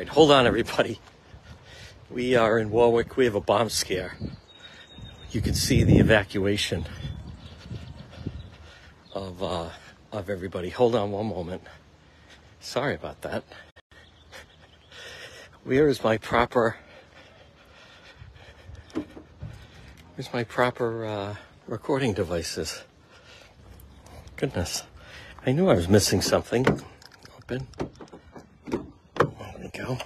Right, hold on, everybody. We are in Warwick. We have a bomb scare. You can see the evacuation of uh, of everybody. Hold on one moment. Sorry about that. Where is my proper? Where's my proper uh, recording devices? Goodness, I knew I was missing something. Open. There we go.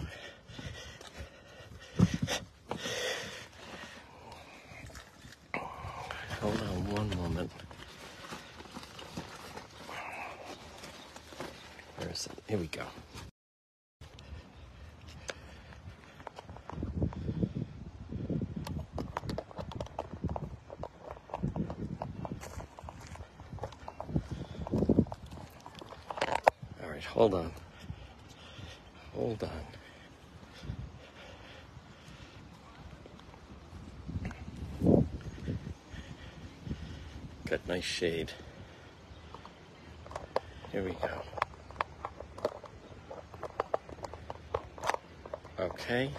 Hold on one moment. Where is it? Here we go. All right, hold on. Hold on. Got nice shade. Here we go. Okay.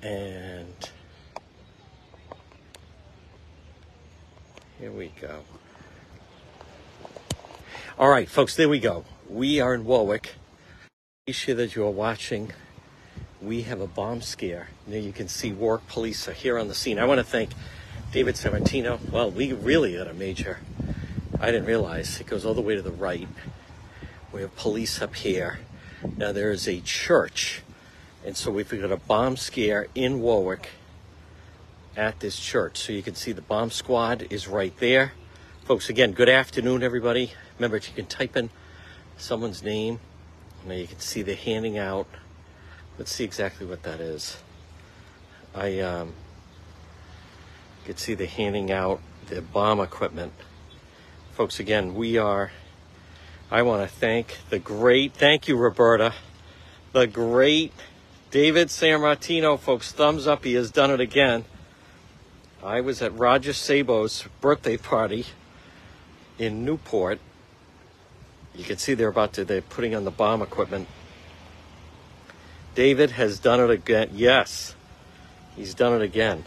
And here we go. All right, folks, there we go. We are in Warwick. Be sure that you are watching. We have a bomb scare. Now you can see Warwick police are here on the scene. I want to thank David Sammartino. Well, we really had a major. I didn't realize it goes all the way to the right. We have police up here. Now there is a church, and so we've got a bomb scare in Warwick at this church. So you can see the bomb squad is right there. Folks, again, good afternoon, everybody. Remember, you can type in someone's name. Now you can see they're handing out. Let's see exactly what that is. I um, could see they're handing out the bomb equipment. Folks, again, we are. I want to thank the great, thank you, Roberta, the great David Sammartino, folks. Thumbs up, he has done it again. I was at Roger Sabo's birthday party in Newport. You can see they're about to, they're putting on the bomb equipment. David has done it again. Yes, he's done it again.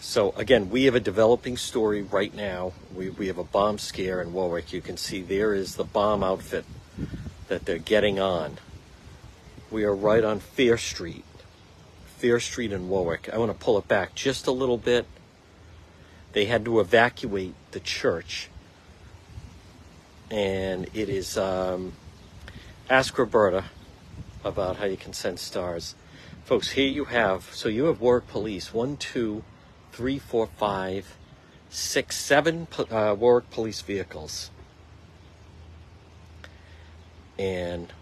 So again, we have a developing story right now. We, we have a bomb scare in Warwick. You can see there is the bomb outfit that they're getting on. We are right on Fair Street. Fair Street in Warwick. I want to pull it back just a little bit. They had to evacuate the church. And it is um, Ask Roberta about how you can send stars. Folks, here you have, so you have Warwick Police, one, two, three, four, five, six, seven uh, Warwick Police vehicles. And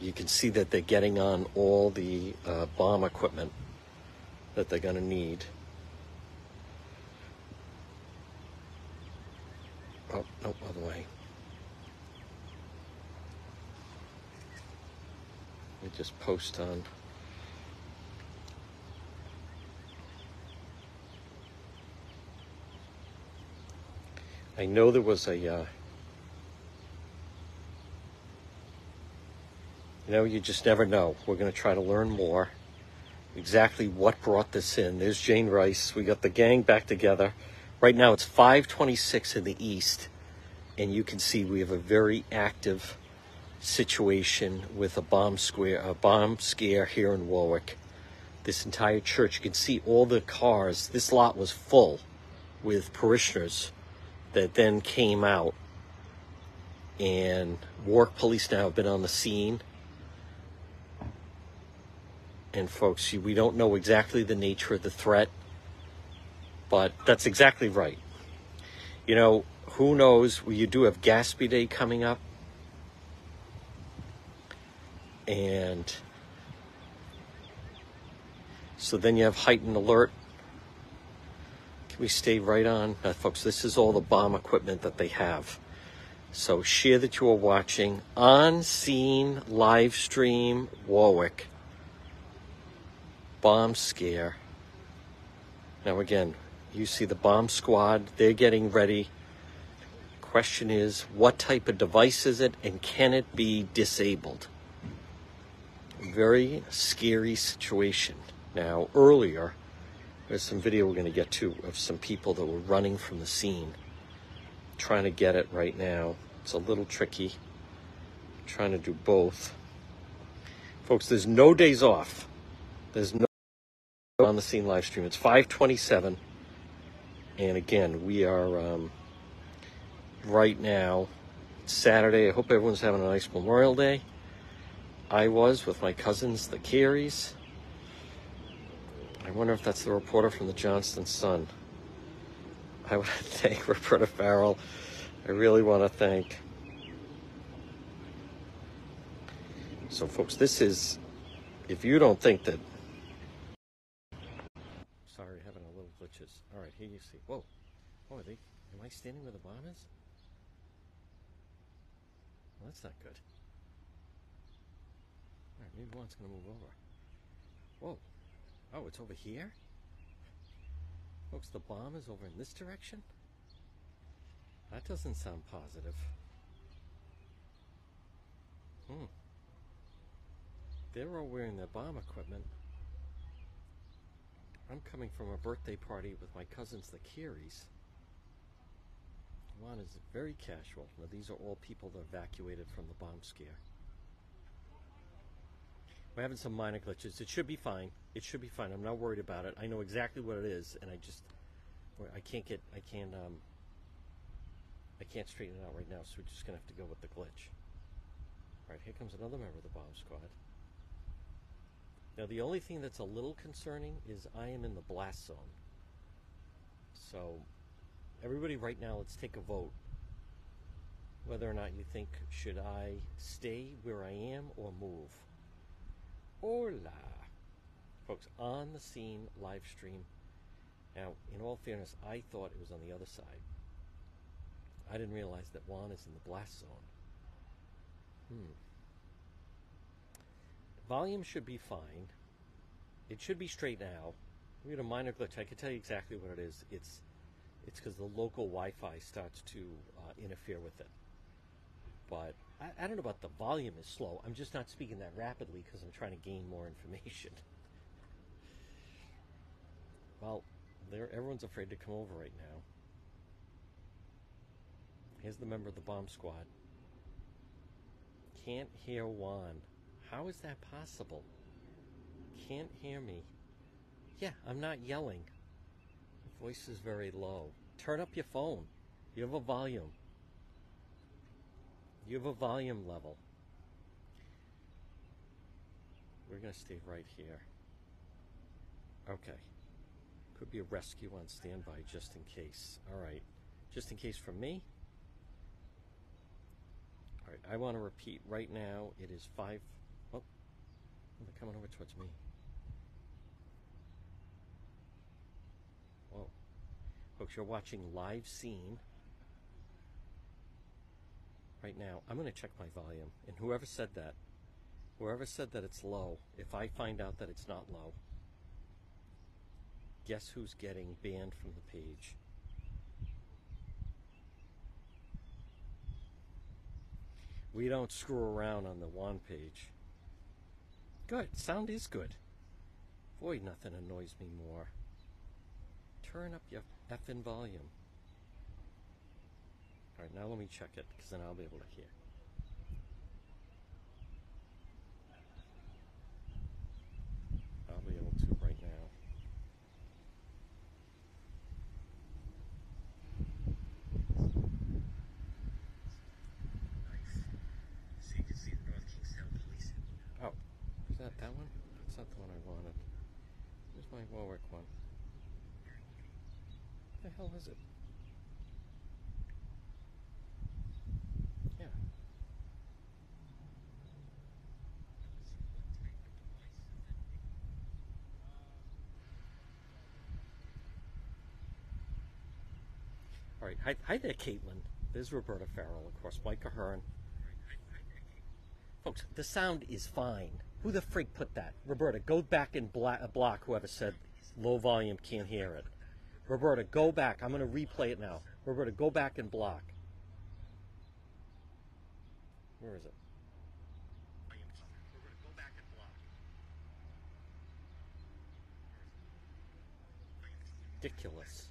you can see that they're getting on all the uh, bomb equipment that they're going to need. Oh, no, other way. Let me just post on. I know there was a. Uh, you know, you just never know. We're going to try to learn more. Exactly what brought this in. There's Jane Rice. We got the gang back together. Right now it's 526 in the east, and you can see we have a very active situation with a bomb square, a bomb scare here in Warwick. This entire church, you can see all the cars. This lot was full with parishioners that then came out. And Warwick police now have been on the scene. And folks, we don't know exactly the nature of the threat, but that's exactly right. You know, who knows? You do have Gaspee Day coming up. And so then you have heightened alert. Can we stay right on? Folks, this is all the bomb equipment that they have. So share that you are watching on scene live stream Warwick bomb scare. Now again, you see the bomb squad, they're getting ready. question is, what type of device is it and can it be disabled? Very scary situation. Now, earlier, there's some video we're going to get to of some people that were running from the scene. Trying to get it right now. It's a little tricky. trying to do both. Folks, there's no days off. There's no on the scene live stream. It's 527. And again, we are um, right now, Saturday. I hope everyone's having a nice Memorial Day. I was with my cousins, the Careys. I wonder if that's the reporter from the Johnston Sun. I want to thank Roberta Farrell. I really want to thank. So, folks, this is, if you don't think that. Sorry, having a little glitches. All right, here you see. Whoa. Oh, are they, am I standing where the bomb is? Well, that's not good. Maybe one's to move over. Whoa. Oh, it's over here? Folks, the bomb is over in this direction? That doesn't sound positive. Hmm. They're all wearing their bomb equipment. I'm coming from a birthday party with my cousins, the Careys. One is very casual. Now, these are all people that evacuated from the bomb scare. We're having some minor glitches. It should be fine. It should be fine. I'm not worried about it. I know exactly what it is, and I just, I can't get, I can't, um, I can't straighten it out right now. So we're just gonna have to go with the glitch. All right, here comes another member of the bomb squad. Now the only thing that's a little concerning is I am in the blast zone. So, everybody, right now, let's take a vote whether or not you think should I stay where I am or move. Hola. Folks, on the scene live stream. Now, in all fairness, I thought it was on the other side. I didn't realize that Juan is in the blast zone. Hmm. Volume should be fine. It should be straight now. We had a minor glitch. I can tell you exactly what it is. It's it's because the local Wi-Fi starts to uh, interfere with it. But I, I don't know about the volume is slow. I'm just not speaking that rapidly because I'm trying to gain more information. well, there everyone's afraid to come over right now. Here's the member of the bomb squad. Can't hear Juan. How is that possible? Can't hear me. Yeah, I'm not yelling. Voice is very low. Turn up your phone. You have a volume. You have a volume level. We're going to stay right here. Okay. Could be a rescue on standby just in case. All right. Just in case from me. All right. I want to repeat right now. It is five. Oh, they're coming over towards me. Whoa. Folks, you're watching live scene right now. I'm going to check my volume. And whoever said that, whoever said that it's low, if I find out that it's not low, guess who's getting banned from the page? We don't screw around on the one page. Good. Sound is good. Boy, nothing annoys me more. Turn up your effing volume. Now let me check it because then I'll be able to hear. I'll be able to right now. Oh, is that that one? That's not the one I wanted. Where's my Warwick one? The hell is it? Yeah. All right. Hi, hi there, Caitlin. There's Roberta Farrell, of course. Mike Ahern. Folks, the sound is fine. Who the freak put that? Roberta, go back and bla- block whoever said low volume can't hear it. Roberta, go back. I'm going to replay it now. Roberta, go back and block. Where is it? Ridiculous.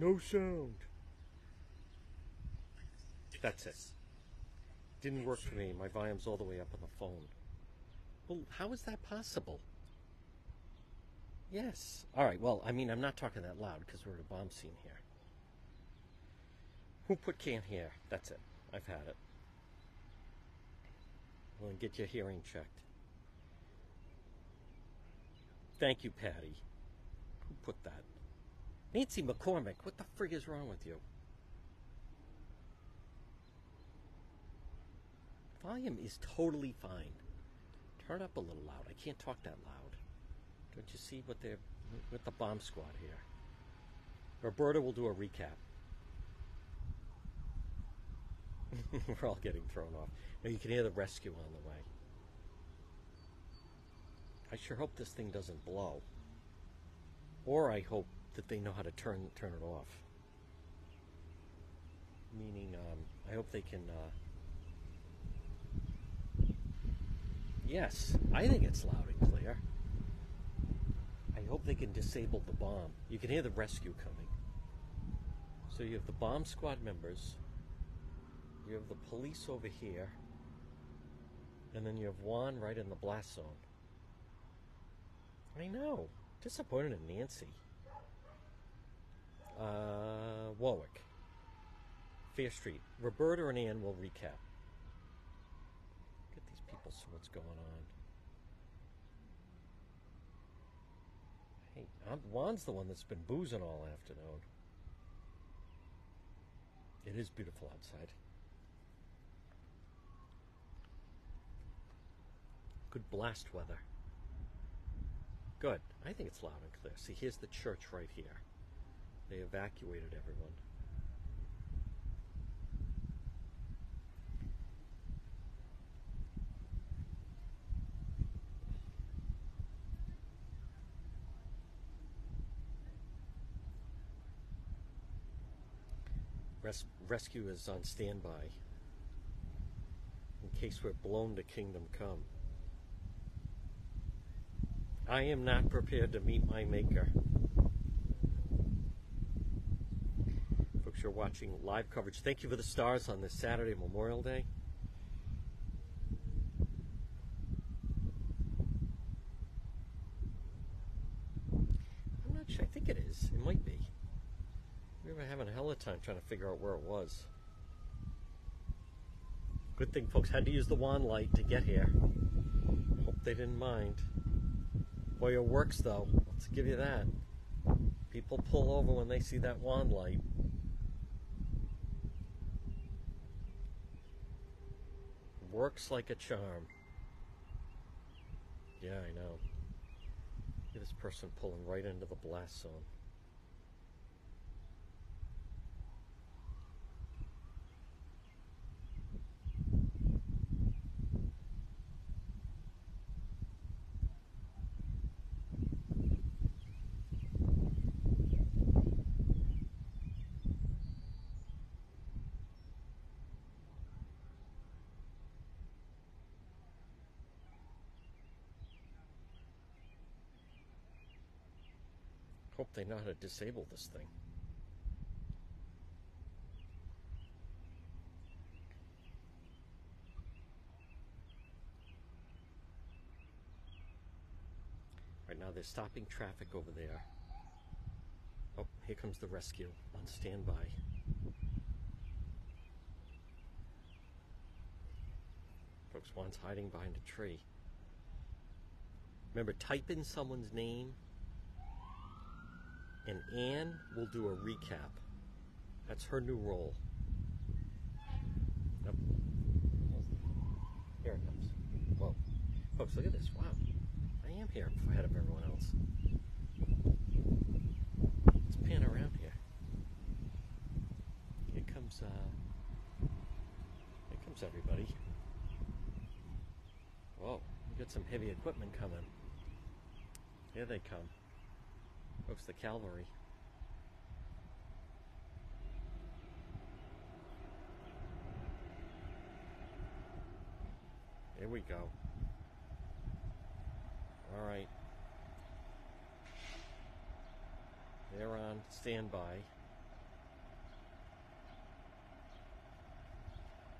No sound. That's it. Didn't work for me. My volume's all the way up on the phone. Well, how is that possible? Yes. All right. Well, I mean, I'm not talking that loud because we're at a bomb scene here. Who put can here? That's it. I've had it. Well, get your hearing checked. Thank you, Patty. Who put that? Nancy McCormick, what the frig is wrong with you? Volume is totally fine. Turn up a little loud. I can't talk that loud. Don't you see what they're with the bomb squad here? Roberta will do a recap. We're all getting thrown off. Now you can hear the rescue on the way. I sure hope this thing doesn't blow. Or I hope that they know how to turn turn it off. Meaning, um, I hope they can. Uh, yes, I think it's loud and clear. I hope they can disable the bomb. You can hear the rescue coming. So you have the bomb squad members, you have the police over here, and then you have Juan right in the blast zone. I know. Disappointed in Nancy. Uh, Warwick. Fair Street. Roberta and Ann will recap. Get these people see what's going on. Hey, I'm, Juan's the one that's been boozing all afternoon. It is beautiful outside. Good blast weather. Good. I think it's loud and clear. See, here's the church right here. They evacuated everyone. Res- rescue is on standby in case we're blown to kingdom come. I am not prepared to meet my maker. You're watching live coverage. Thank you for the stars on this Saturday, Memorial Day. I'm not sure. I think it is. It might be. We were having a hell of a time trying to figure out where it was. Good thing folks had to use the wand light to get here. Hope they didn't mind. Boy, it works though. Let's give you that. People pull over when they see that wand light. Works like a charm. Yeah, I know. Look at this person pulling right into the blast zone. Hope they know how to disable this thing. Right now they're stopping traffic over there. Oh, here comes the rescue on standby. Folks, one's hiding behind a tree. Remember, type in someone's name and Anne will do a recap. That's her new role. Here it comes. Whoa. Folks, look at this. Wow. I am here ahead of everyone else. Let's pan around here. Here comes, uh, here comes everybody. Whoa, we got some heavy equipment coming. Here they come. Looks the cavalry. Here we go. All right. They're on standby.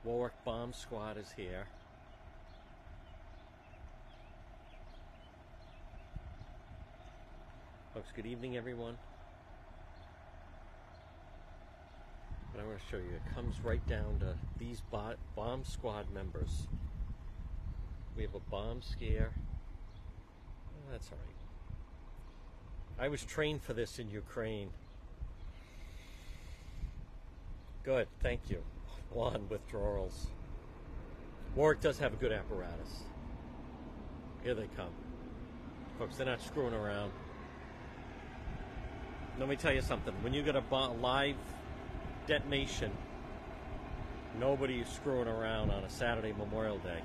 Warwick Bomb Squad is here. Folks, good evening, everyone. But I want to show you, it comes right down to these bomb squad members. We have a bomb scare. Oh, that's all right. I was trained for this in Ukraine. Good, thank you. One withdrawals. Warwick does have a good apparatus. Here they come. Folks, they're not screwing around. Let me tell you something. When you get a live detonation, nobody is screwing around on a Saturday Memorial Day.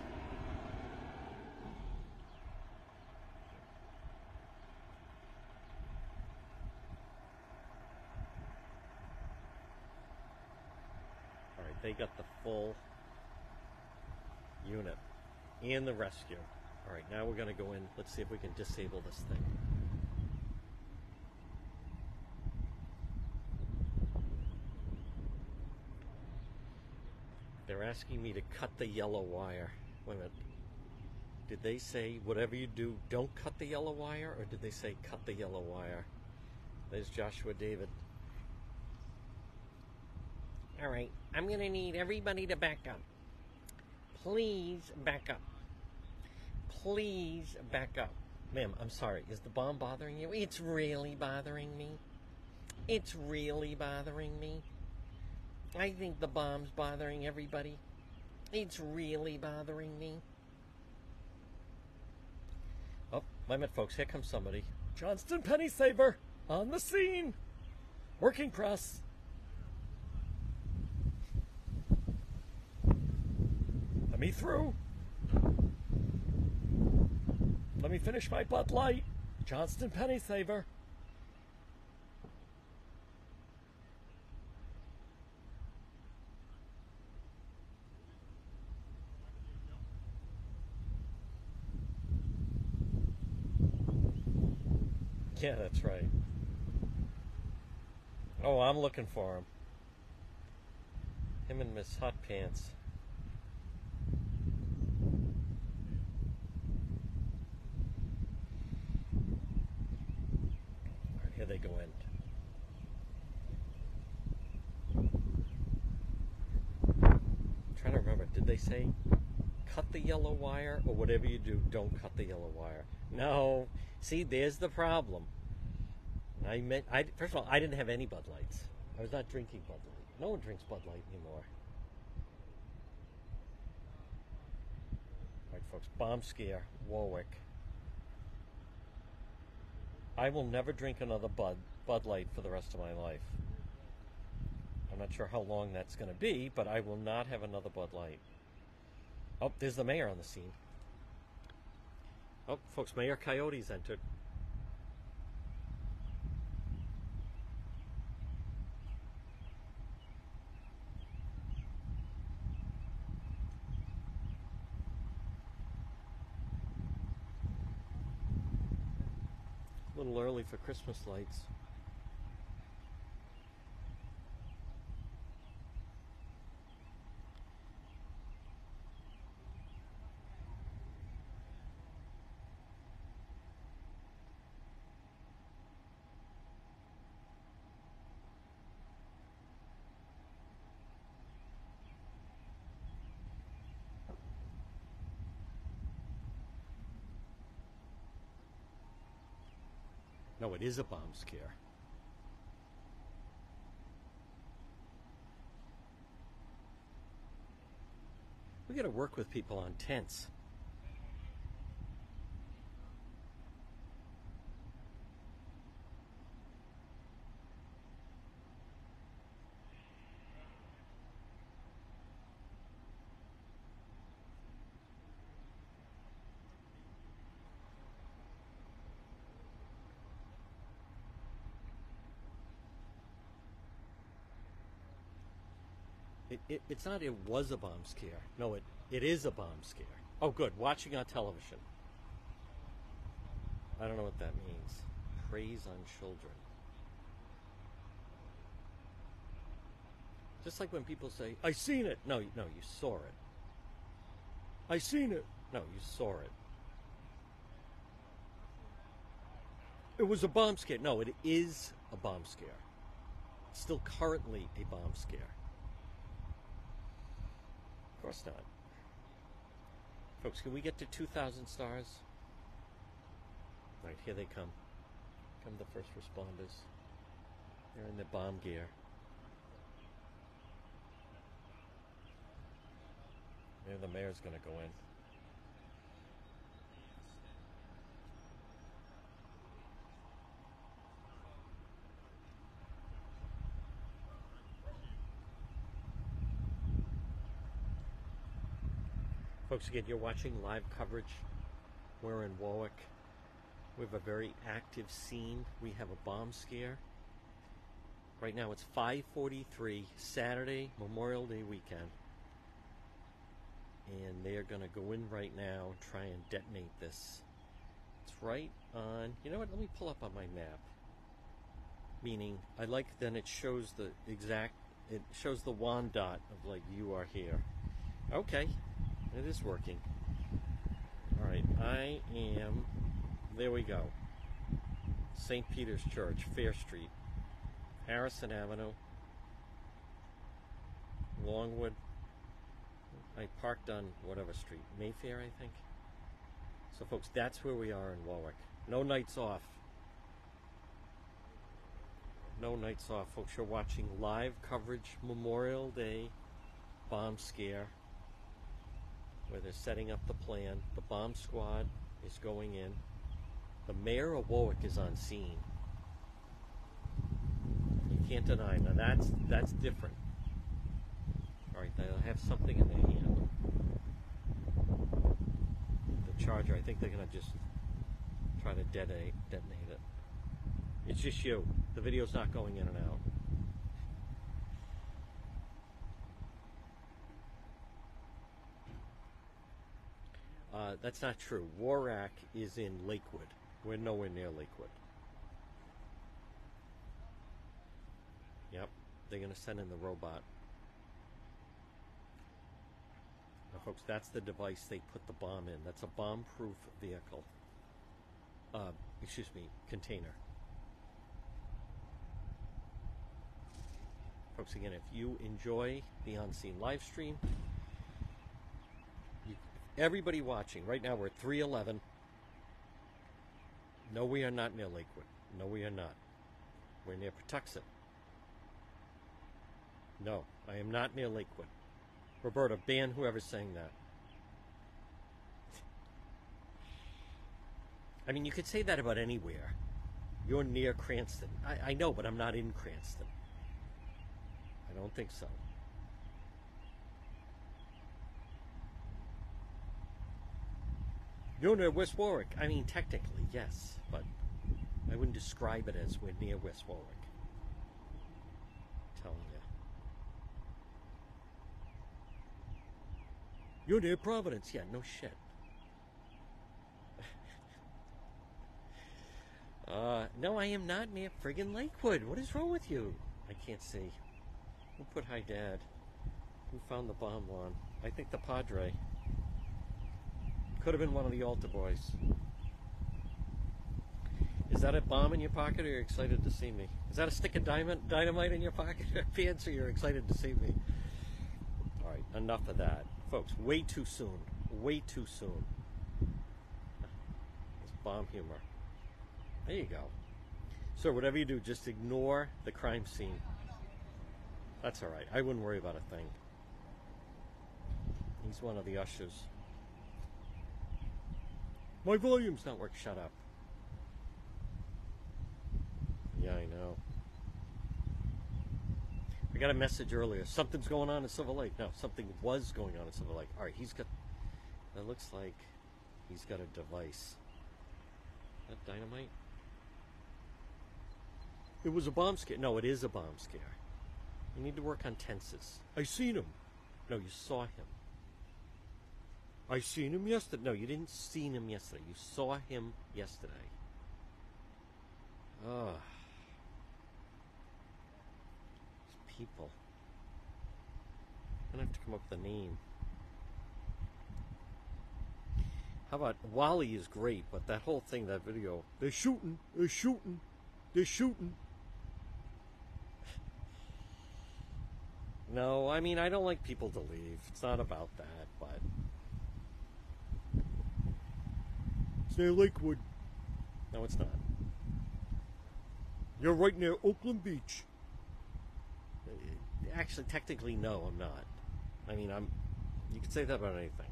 All right, they got the full unit and the rescue. All right, now we're going to go in. Let's see if we can disable this thing. They're asking me to cut the yellow wire. Wait a minute. Did they say whatever you do, don't cut the yellow wire, or did they say cut the yellow wire? There's Joshua David. All right, I'm going to need everybody to back up. Please back up. Please back up. Ma'am, I'm sorry. Is the bomb bothering you? It's really bothering me. It's really bothering me. I think the bomb's bothering everybody. It's really bothering me. Oh, my minute, folks. Here comes somebody. Johnston Penny Saver on the scene. Working press. Let me through. Let me finish my Bud Light. Johnston Penny Saver. Yeah, that's right. Oh, I'm looking for him. Him and Miss Hot Pants. Right, here they go in. Trying to remember, did they say cut the yellow wire or whatever you do, don't cut the yellow wire? No. See, there's the problem. I meant, I first of all, I didn't have any Bud Lights. I was not drinking Bud Light. No one drinks Bud Light anymore. All right, folks. Bomb scare, Warwick. I will never drink another Bud Bud Light for the rest of my life. I'm not sure how long that's going to be, but I will not have another Bud Light. Oh, there's the mayor on the scene. Oh, folks, Mayor Coyotes entered. A little early for Christmas lights. It is a bomb scare. We got to work with people on tents. It, it, it's not it was a bomb scare. No, it, it is a bomb scare. Oh, good. Watching on television. I don't know what that means. Praise on children. Just like when people say, I seen it. No, no, you saw it. I seen it. No, you saw it. It was a bomb scare. No, it is a bomb scare. It's still currently a bomb scare. Course not. Folks, can we get to 2,000 stars? All right, here they come. Come the first responders. They're in the bomb gear. Maybe the mayor's going to go in. Folks, again, you're watching live coverage. We're in Warwick. We have a very active scene. We have a bomb scare. Right now it's 5:43 Saturday, Memorial Day weekend. And they are going to go in right now and try and detonate this. It's right on. You know what? Let me pull up on my map. Meaning, I like then it shows the exact it shows the wand dot of like you are here. Okay, it is working. All right, I am. There we go. St. Peter's Church, Fair Street, Harrison Avenue, Longwood. I parked on whatever street, Mayfair, I think. So, folks, that's where we are in Warwick. No nights off. No nights off, folks. You're watching live coverage Memorial Day bomb scare where they're setting up the plan. The bomb squad is going in. The mayor of Warwick is on scene. You can't deny. Now that's that's different. All right, they'll have something in their hand. The charger. I think they're gonna just try to detonate detonate it. It's just you. The video's not going in and out. Uh, that's not true. Warwick is in Lakewood. We're nowhere near Lakewood. Yep, they're going to send in the robot. Now, folks, that's the device they put the bomb in. That's a bomb proof vehicle. Uh, excuse me, container. Folks, again, if you enjoy the on scene live stream, everybody watching right now we're at 311 no we are not near lakewood. No we are not. We're near Pawtuxet. No i am not near lakewood. Roberta ban whoever's saying that. I mean you could say that about anywhere. You're near cranston. I, I know but i'm not in cranston. I don't think so You're near West Warwick. I mean, technically, yes, but I wouldn't describe it as we're near West Warwick. I'm telling you. You're near Providence. Yeah, no shit. uh, no, I am not near friggin' Lakewood. What is wrong with you? I can't see. Who put hi, Dad? Who found the bomb one? I think the Padre. Could have been one of the altar boys. Is that a bomb in your pocket or you're excited to see me? Is that a stick of diamond, dynamite in your pocket? Or you're excited to see me? All right, enough of that. Folks, way too soon. Way too soon. It's bomb humor. There you go. So whatever you do, just ignore the crime scene. That's all right. I wouldn't worry about a thing. He's one of the ushers. My volume's not working. Shut up. Yeah, I know. I got a message earlier. Something's going on in Silver Lake. No, something was going on in Silver Lake. All right, he's got. It looks like he's got a device. That dynamite? It was a bomb scare. No, it is a bomb scare. You need to work on tenses. I seen him. No, you saw him. I seen him yesterday. No, you didn't seen him yesterday. You saw him yesterday. Ugh. These people. I'm gonna have to come up with a name. How about Wally is great, but that whole thing, that video, they're shooting, they're shooting, they're shooting. No, I mean I don't like people to leave. It's not about that, but it's near Lakewood. No, it's not. You're right near Oakland Beach. Uh, actually, technically, no, I'm not. I mean, I'm. You could say that about anything.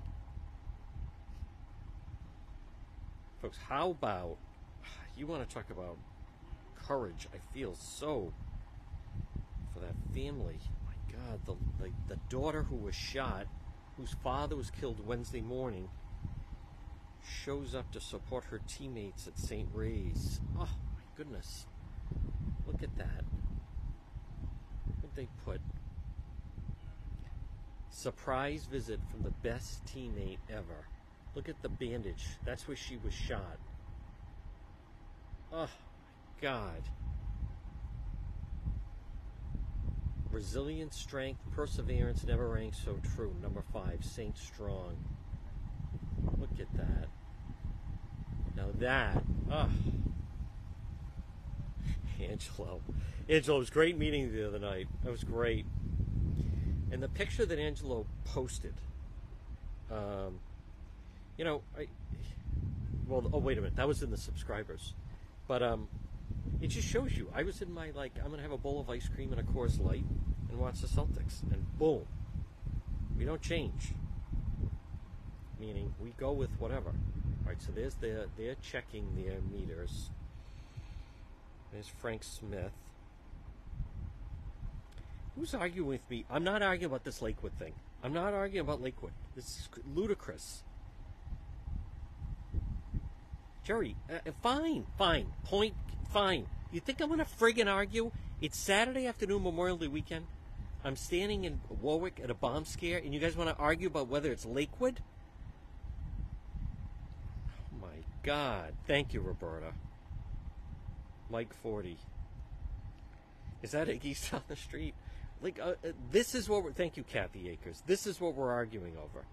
Folks, how about you want to talk about courage? I feel so for that family. My God, the, the, the daughter who was shot, whose father was killed Wednesday morning, shows up to support her teammates at St. Ray's. Oh, my goodness. Look at that. What they put? Surprise visit from the best teammate ever. Look at the bandage. That's where she was shot. Oh, my God. Resilience, strength, perseverance never rang so true. Number five, Saint Strong. Look at that. Now that, ah. Oh. Angelo. Angelo, was great meeting you the other night. That was great. And the picture that Angelo posted, um, you know, I well, oh wait a minute, that was in the subscribers, but um, it just shows you. I was in my like, I'm gonna have a bowl of ice cream and a Coors Light and watch the Celtics, and boom, we don't change. Meaning we go with whatever. Right, so there's the they're checking their meters. There's Frank Smith. Who's arguing with me? I'm not arguing about this Lakewood thing. I'm not arguing about Lakewood. This is ludicrous. Jerry, uh, uh, fine, fine, point, fine. You think I'm going to friggin' argue? It's Saturday afternoon, Memorial Day weekend. I'm standing in Warwick at a bomb scare, and you guys want to argue about whether it's Lakewood? Oh my God. Thank you, Roberta. Mike 40. Is that Iggy's on the street? Like, uh, uh, this is what we're. Thank you, Kathy Akers. This is what we're arguing over.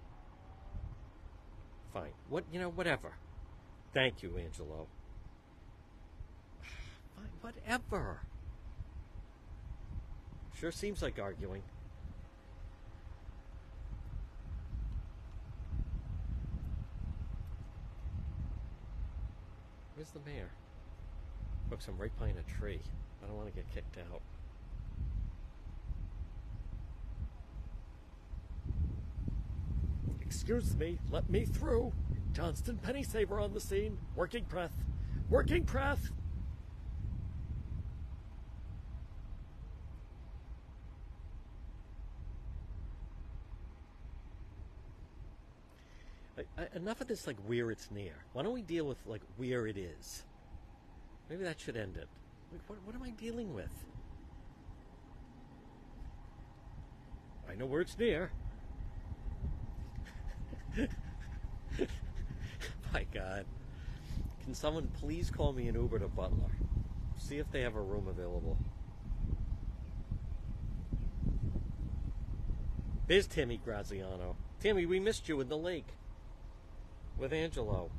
Fine. What, you know, whatever. Thank you, Angelo. Fine, whatever. Sure seems like arguing. Where's the mayor? Folks, I'm right behind a tree. I don't want to get kicked out. Excuse me, let me through. Johnston Penny Saver on the scene. Working breath. Working breath. I, enough of this, like where it's near. Why don't we deal with like where it is? Maybe that should end it. Like, what, what am I dealing with? I know where it's near. My God. Can someone please call me an Uber to Butler? See if they have a room available. There's Tammy Graziano. Tammy, we missed you in the lake with Angelo.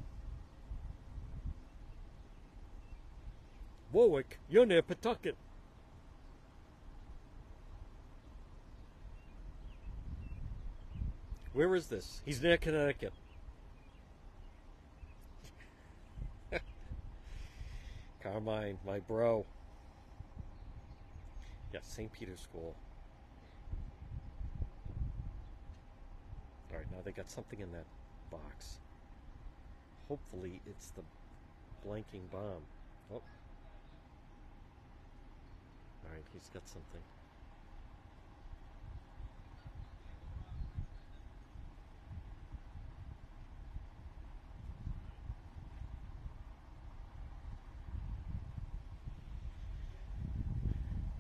Warwick, you're near Pawtucket. Where is this? He's near Connecticut. Carmine, my bro. Yes, St. Peter's School. Alright, now they got something in that box. Hopefully it's the blanking bomb. Oh. Alright, he's got something.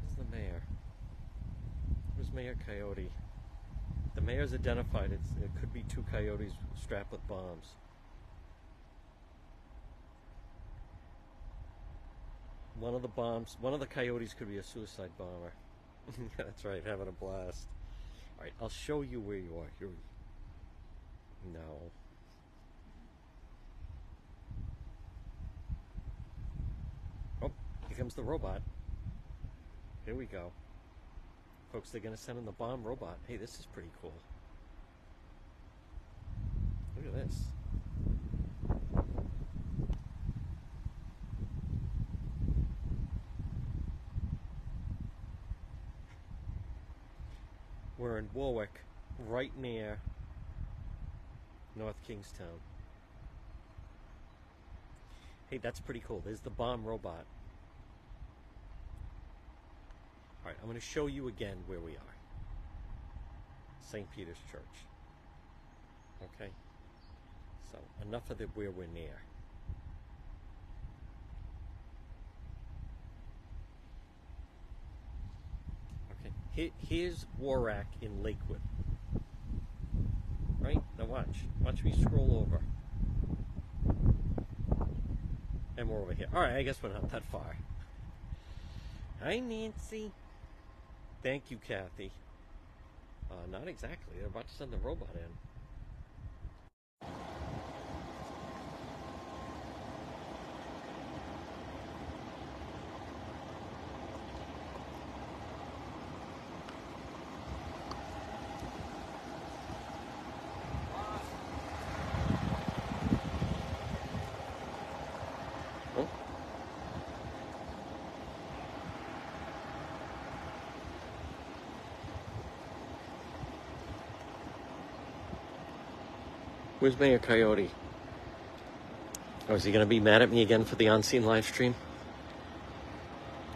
It's the mayor Mayor Coyote. The mayor's identified it's, it could be two coyotes strapped with bombs. One of the bombs, one of the coyotes could be a suicide bomber. That's right, having a blast. All right, I'll show you where you are. Here. we No. Oh, here comes the robot. Here we go. Folks, they're going to send in the bomb robot. Hey, this is pretty cool. Look at this. In Warwick, right near North Kingstown. Hey, that's pretty cool. There's the bomb robot. All right, I'm going to show you again where we are. St. Peter's Church. Okay? So, enough of the where we're near. Here, here's Warwick in Lakewood. Right? Now watch. Watch me scroll over. And we're over here. Alright, I guess we're not that far. Hi, Nancy. Thank you, Kathy. Uh, not exactly. They're about to send the robot in. Where's Mayor Coyote? Oh, is he going to be mad at me again for the on-scene live stream?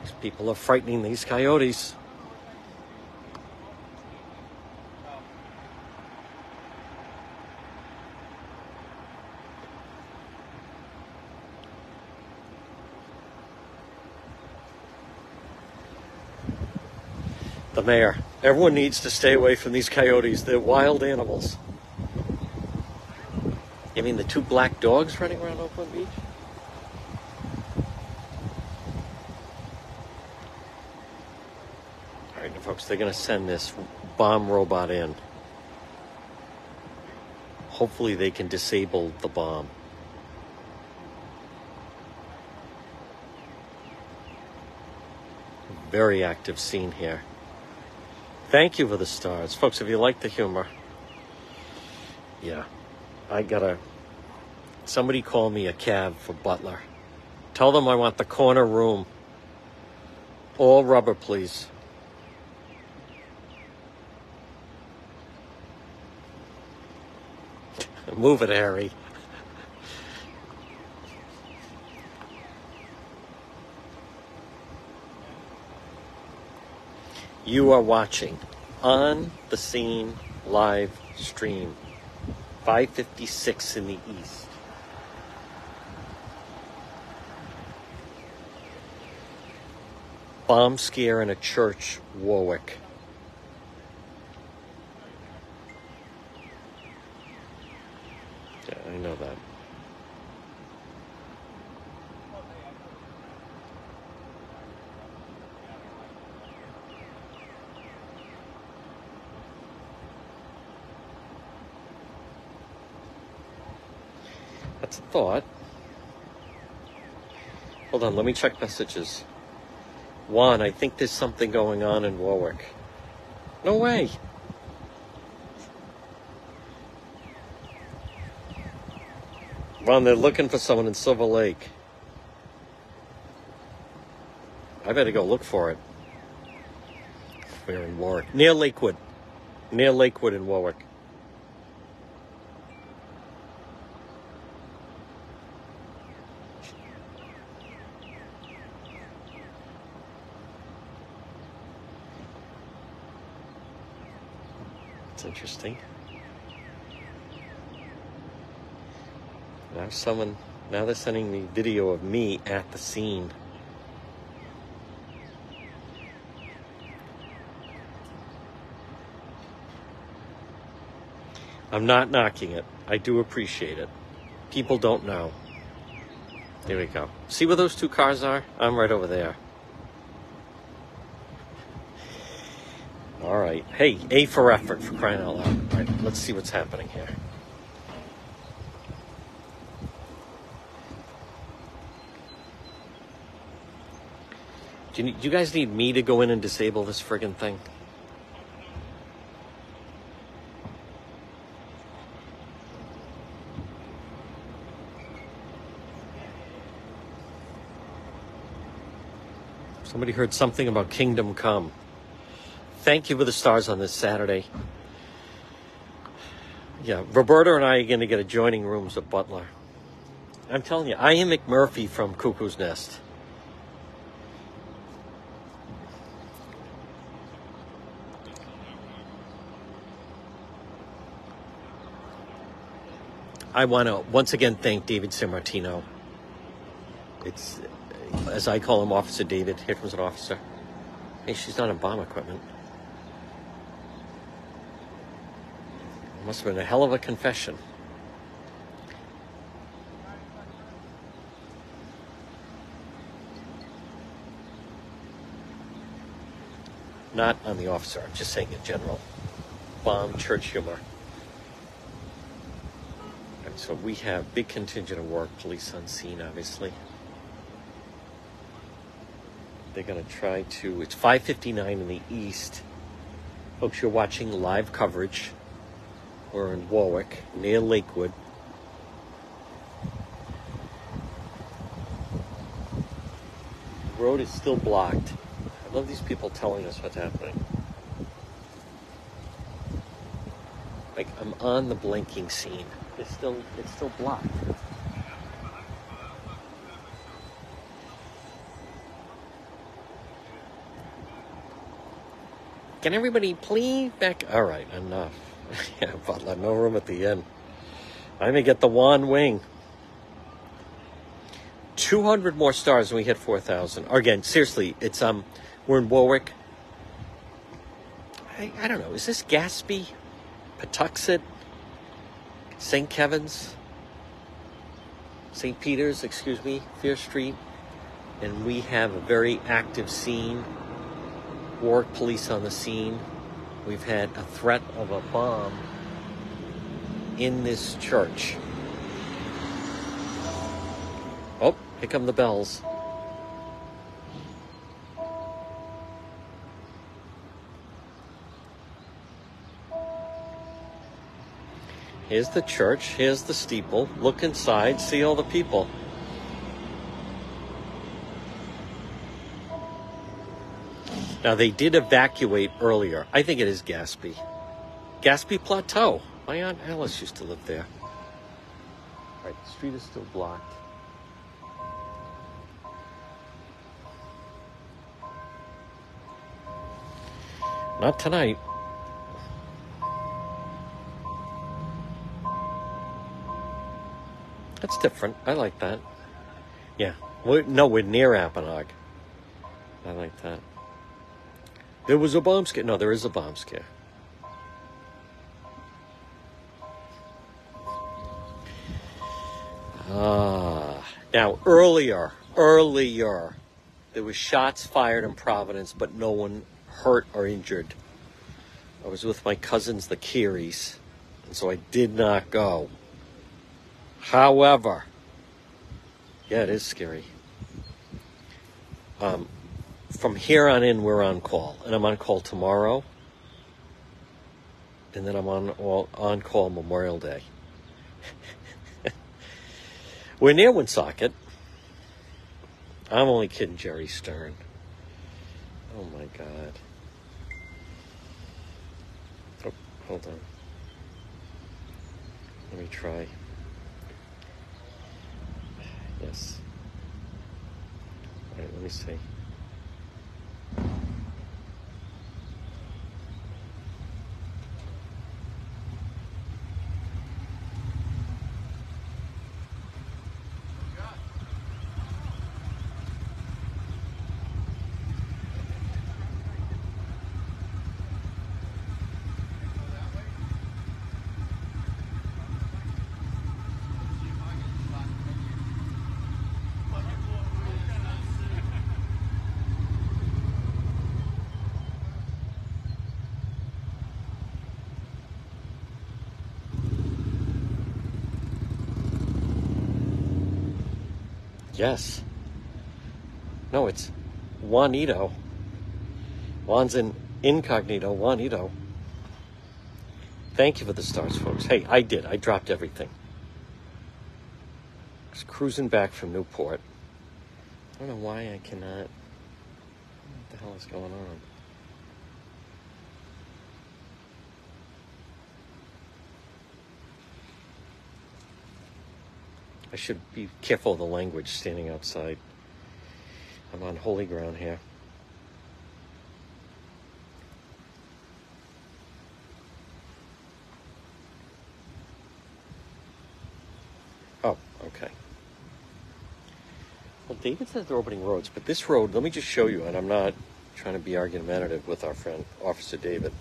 These people are frightening these coyotes. The mayor. Everyone needs to stay away from these coyotes. They're wild animals. Mean the two black dogs running around Oakland Beach? All right, folks, they're going to send this bomb robot in. Hopefully, they can disable the bomb. Very active scene here. Thank you for the stars. Folks, if you like the humor, yeah, I gotta. Somebody call me a cab for Butler. Tell them I want the corner room. All rubber, please. Move it, Harry. You are watching on the scene live stream. 556 in the east. Bomb scare in a church, Warwick. Yeah, I know that. That's a thought. Hold on, let me check messages. Juan, I think there's something going on in Warwick. No way. Juan, they're looking for someone in Silver Lake. I better go look for it. We're in Warwick. Near Lakewood. Near Lakewood in Warwick. It's interesting. Now someone now they're sending me video of me at the scene. I'm not knocking it. I do appreciate it. People don't know. There we go. See where those two cars are? I'm right over there. All right. Hey, A for effort for crying out loud. All right, let's see what's happening here. Do you, do you guys need me to go in and disable this friggin' thing? Somebody heard something about Kingdom Come. Thank you for the stars on this Saturday. Yeah, Roberta and I are going to get adjoining rooms at Butler. I'm telling you, I am McMurphy from Cuckoo's Nest. I want to once again thank David Sammartino. It's, as I call him, Officer David. Here comes an officer. Hey, she's not in bomb equipment. Must have been a hell of a confession. Not on the officer, I'm just saying in general. Bomb church humor. So we have big contingent of Warwick, police on scene, obviously. They're going to try to. It's 5:59 in the east. Folks, you're watching live coverage. We're in Warwick, near Lakewood. The road is still blocked. I love these people telling us what's happening. Like I'm on the blinking scene. It's still it's still blocked. Can everybody please back? All right, enough. yeah, Butler, no room at the end. I may get the one wing. 200 more stars and we hit 4,000. Again, seriously, it's, um, we're in Warwick. I, I don't know, is this Gaspee? Pawtuxet? St. Kevin's? St. Peter's, excuse me, Fear Street. And we have a very active scene. Warwick police on the scene. We've had a threat of a bomb in this church. Oh, here come the bells. Here's the church. Here's the steeple. Look inside, see all the people. Now, they did evacuate earlier. I think it is Gaspee. Gaspee Plateau. My Aunt Alice used to live there. All right, the street is still blocked. Not tonight. That's different. I like that. Yeah. We're, no, we're near Apponaug. I like that. There was a bomb scare. No, there is a bomb scare. Ah. Now, earlier, earlier, there was shots fired in Providence, but no one hurt or injured. I was with my cousins, the Kearys, and so I did not go. However, yeah, it is scary. Um, from here on in, we're on call, and I'm on call tomorrow, and then I'm on on call Memorial Day. we're near Woonsocket. I'm only kidding, Jerry Stern. Oh my God. Oh, hold on. Let me try. Yes. All right, let me see. Yes. No, it's Juanito. Juan's in incognito, Juanito. Thank you for the stars, folks. Hey, I did. I dropped everything. Was cruising back from Newport. I don't know why I cannot. What the hell is going on? I should be careful of the language standing outside. I'm on holy ground here. Oh, okay. Well, David says they're opening roads, but this road, let me just show you, and I'm not trying to be argumentative with our friend, Officer David.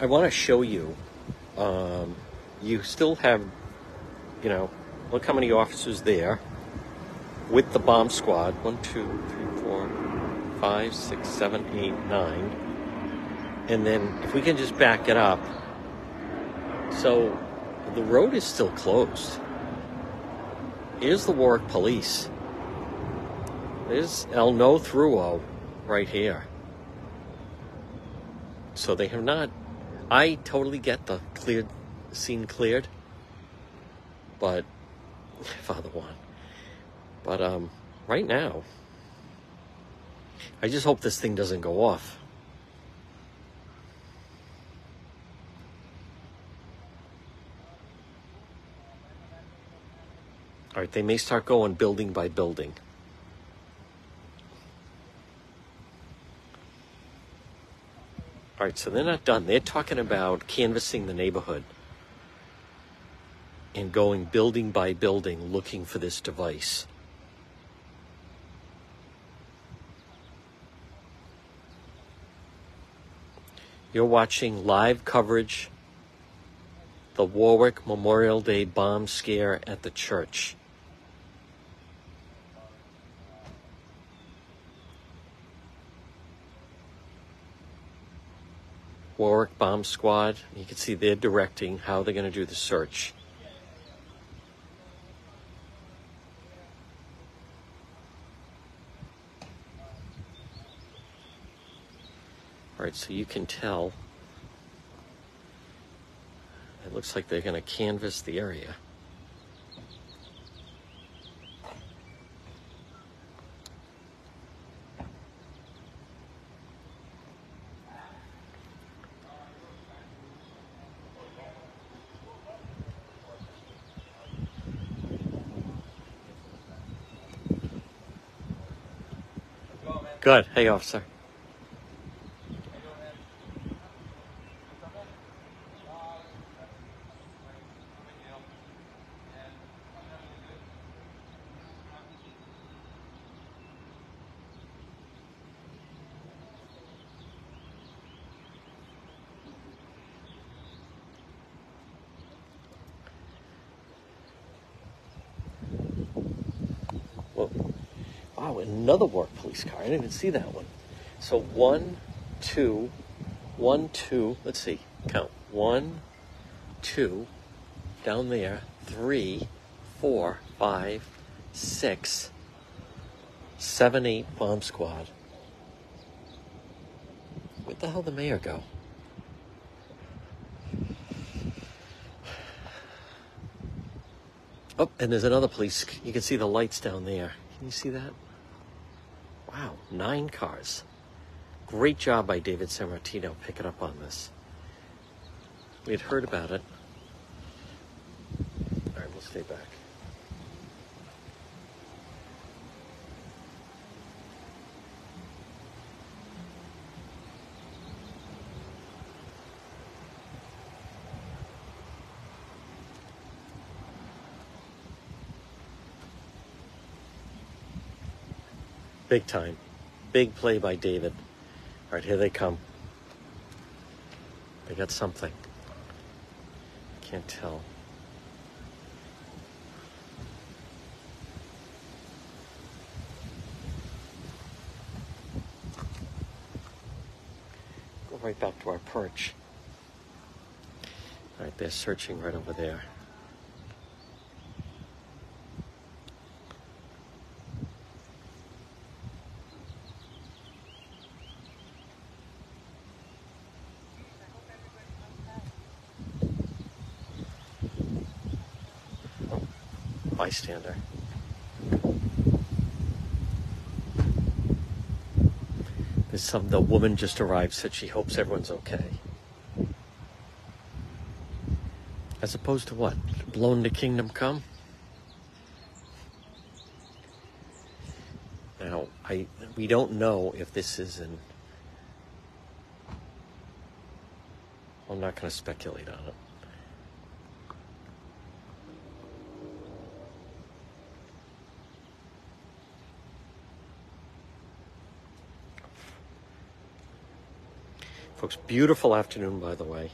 I want to show you, um, you still have, you know, look how many officers there with the bomb squad. One, two, three, four, five, six, seven, eight, nine. And then if we can just back it up. So the road is still closed. Here's the Warwick Police. There's El No Thruo right here. So they have not. I totally get the cleared scene cleared, but Father Juan. But um, right now, I just hope this thing doesn't go off. All right, they may start going building by building. All right, so they're not done. They're talking about canvassing the neighborhood and going building by building looking for this device. You're watching live coverage the Warwick Memorial Day bomb scare at the church. Warwick Bomb Squad. You can see they're directing how they're going to do the search. All right, so you can tell. It looks like they're going to canvass the area. Good. Hey, officer. Whoa. Wow, another Warwick police car. I didn't even see that one. So one, two, one, two. Let's see. Count. One, two, down there. Three, four, five, six, seven, eight bomb squad. Where'd the hell the mayor go? Oh, and there's another police. You can see the lights down there. Can you see that? Nine cars. Great job by David Sammartino picking up on this. We had heard about it. All right, we'll stay back. Big time. Big play by David. All right, here they come. They got something. Can't tell. go right back to our perch. All right, they're searching right over there. Bystander. Some the woman just arrived said she hopes everyone's okay. As opposed to what? Blown to kingdom come? Now, I we don't know if this is an I'm not going to speculate on it. Folks, beautiful afternoon, by the way.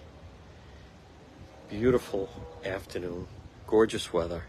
Beautiful afternoon. Gorgeous weather.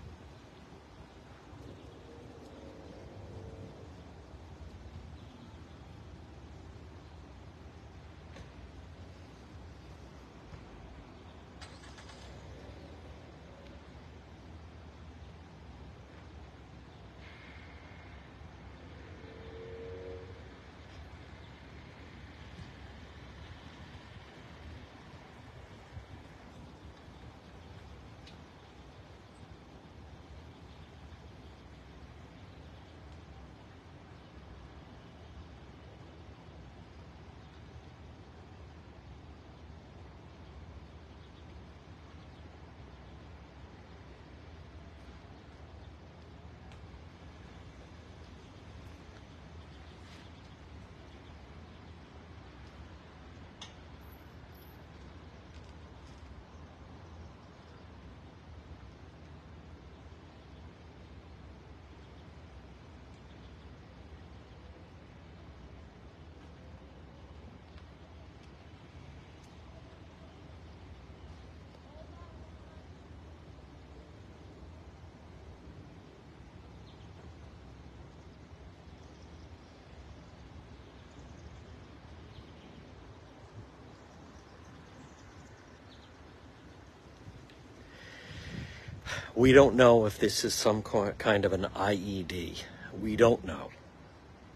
We don't know if this is some kind of an IED. We don't know.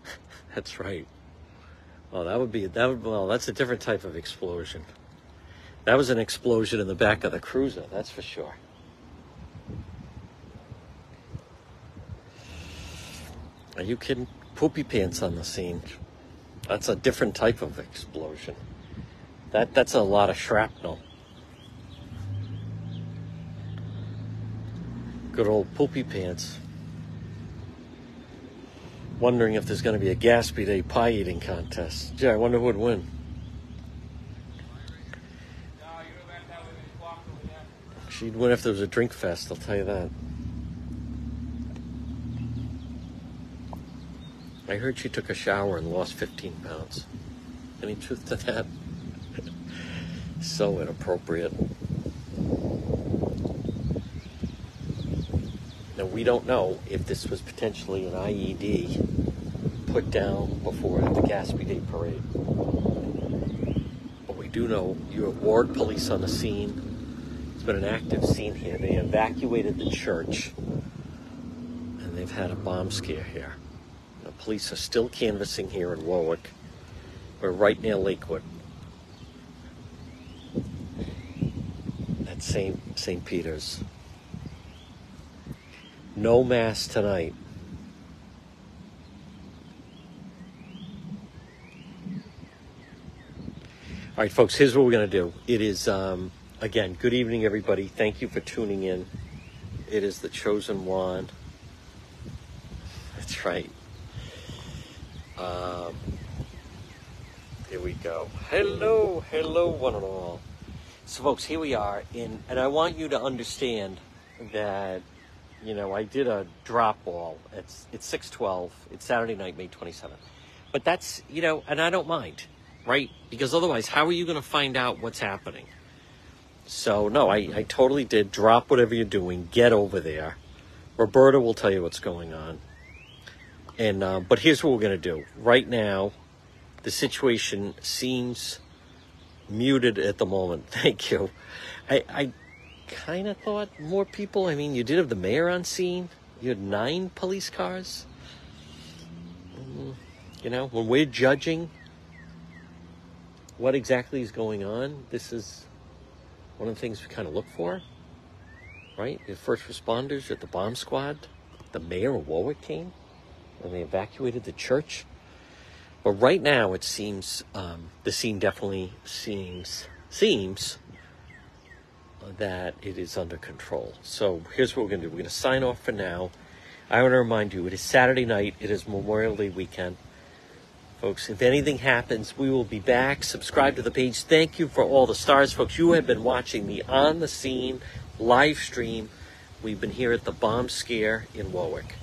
that's right. Well, that would be that would well, that's a different type of explosion. That was an explosion in the back of the cruiser, that's for sure. Are you kidding? Poopy pants on the scene. That's a different type of explosion. That that's a lot of shrapnel. Good old poopy pants. Wondering if there's going to be a Gaspee Day pie eating contest. Gee, I wonder who would win. She'd win if there was a drink fest, I'll tell you that. I heard she took a shower and lost 15 pounds. Any truth to that? so inappropriate. We don't know if this was potentially an IED put down before the Gaspee Day parade. But we do know you have Warwick police on the scene. It's been an active scene here. They evacuated the church and they've had a bomb scare here. The police are still canvassing here in Warwick. We're right near Lakewood. At St. St. Peter's. No mass tonight. All right, folks, here's what we're going to do. It is, um, again, good evening, everybody. Thank you for tuning in. It is the Chosen One. That's right. Um, here we go. Hello, hello, one and all. So, folks, here we are, in, and I want you to understand that you know, I did a drop ball. It's it's six twelve. It's Saturday night, May twenty seventh. But that's you know, and I don't mind, right? Because otherwise, how are you going to find out what's happening? So no, I I totally did drop whatever you're doing. Get over there. Roberta will tell you what's going on. And uh, but here's what we're going to do. Right now, the situation seems muted at the moment. Thank you. I, I kind of thought more people. I mean, you did have the mayor on scene. You had nine police cars. Mm, You know, when we're judging what exactly is going on, this is one of the things we kind of look for, right? The first responders at the bomb squad, the mayor of Warwick came and they evacuated the church. But right now, it seems um, the scene definitely seems seems that it is under control. So here's what we're going to do. We're going to sign off for now. I want to remind you, it is Saturday night. It is Memorial Day weekend. Folks, if anything happens, we will be back. Subscribe to the page. Thank you for all the stars, folks. You have been watching the on the scene live stream. We've been here at the bomb scare in Warwick.